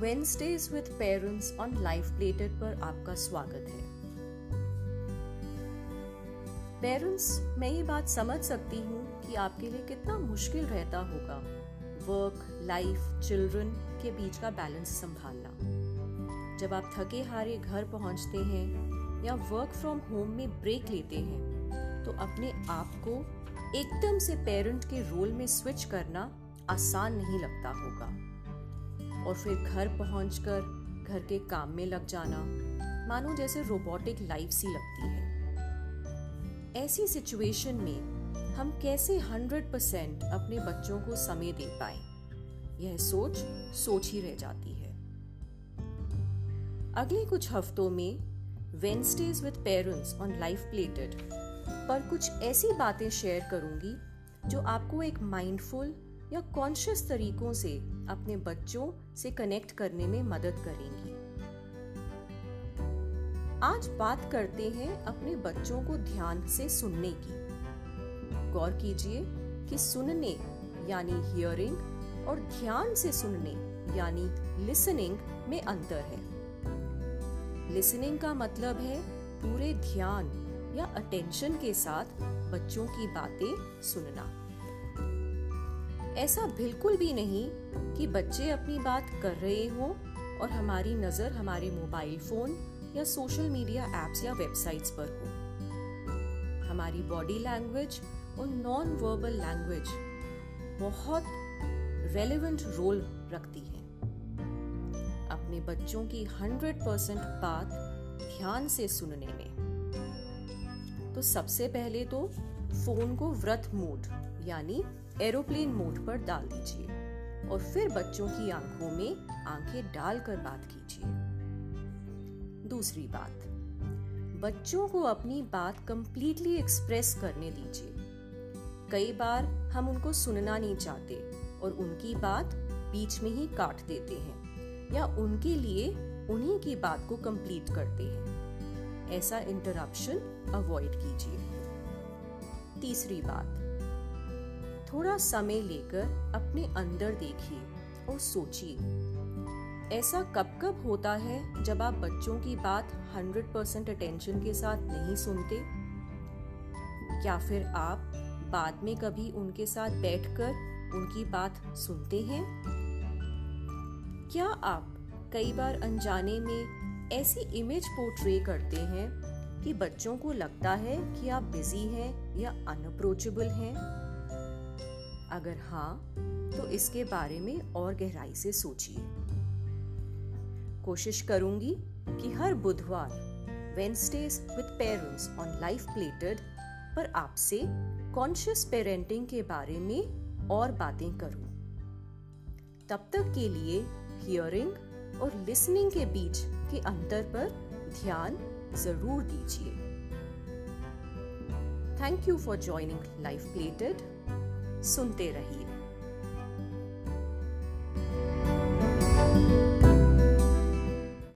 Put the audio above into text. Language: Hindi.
Wednesdays with parents on Life Plated पर आपका स्वागत है। पेरेंट्स मैं ये बात समझ सकती हूँ कि आपके लिए कितना मुश्किल रहता होगा वर्क लाइफ चिल्ड्रन के बीच का बैलेंस संभालना। जब आप थके हारे घर पहुँचते हैं या वर्क फ्रॉम होम में ब्रेक लेते हैं तो अपने आप को एकदम से पेरेंट के रोल में स्विच करना आसान नहीं लगता होगा। और फिर घर पहुंचकर घर के काम में लग जाना, मानो जैसे रोबोटिक लाइफ सी लगती है। ऐसी सिचुएशन में हम कैसे 100% अपने बच्चों को समय दे पाए? यह सोच सोच ही रह जाती है। अगले कुछ हफ्तों में Wednesdays with parents on Life Plated पर कुछ ऐसी बातें शेयर करूँगी जो आपको एक माइंडफुल या कॉन्शियस तरीकों से अपने बच्चों से कनेक्ट करने में मदद करेंगी। आज बात करते हैं अपने बच्चों को ध्यान से सुनने की। गौर कीजिए कि सुनने यानी हियरिंग और ध्यान से सुनने यानी लिसनिंग में अंतर है। लिसनिंग का मतलब है पूरे ध्यान या अटेंशन के साथ बच्चों की बातें सुनना। ऐसा बिल्कुल भी नहीं कि बच्चे अपनी बात कर रहे हो और हमारी नज़र हमारे मोबाइल फ़ोन या सोशल मीडिया एप्स या वेबसाइट्स पर हो। हमारी बॉडी लैंग्वेज और नॉन वर्बल लैंग्वेज बहुत रेलेवेंट रोल रखती है। अपने बच्चों की 100 परसेंट बात ध्यान से सुनने में। तो सबसे पहले तो फ़ोन को व्रत मोड यानी एरोप्लेन मोड पर डाल दीजिए और फिर बच्चों की आँखों में आँखें डालकर बात कीजिए। दूसरी बात, बच्चों को अपनी बात कंप्लीटली एक्सप्रेस करने दीजिए। कई बार हम उनको सुनना नहीं चाहते और उनकी बात बीच में ही काट देते हैं या उनके लिए उन्हीं की बात को कंप्लीट करते हैं। ऐसा इंटरप्शन अवॉइड कीजिए। तीसरी बात थोड़ा समय लेकर अपने अंदर देखिए और सोचिए। ऐसा कब कब होता है जब आप बच्चों की बात 100% अटेंशन के साथ नहीं सुनते? क्या फिर आप बाद में कभी उनके साथ बैठकर उनकी बात सुनते हैं? क्या आप कई बार अनजाने में ऐसी इमेज पोर्ट्रे करते हैं कि बच्चों को लगता है कि आप बिज़ी हैं या अनअप्रोचेबल हैं? अगर हाँ तो इसके बारे में और गहराई से सोचिए। कोशिश करूँगी कि हर बुधवार Wednesdays with parents on Life Plated पर आपसे कॉन्शियस पेरेंटिंग के बारे में और बातें करूँ। तब तक के लिए हियरिंग और लिसनिंग के बीच के अंतर पर ध्यान ज़रूर दीजिए। Thank you for joining Life Plated सुनते रहिए।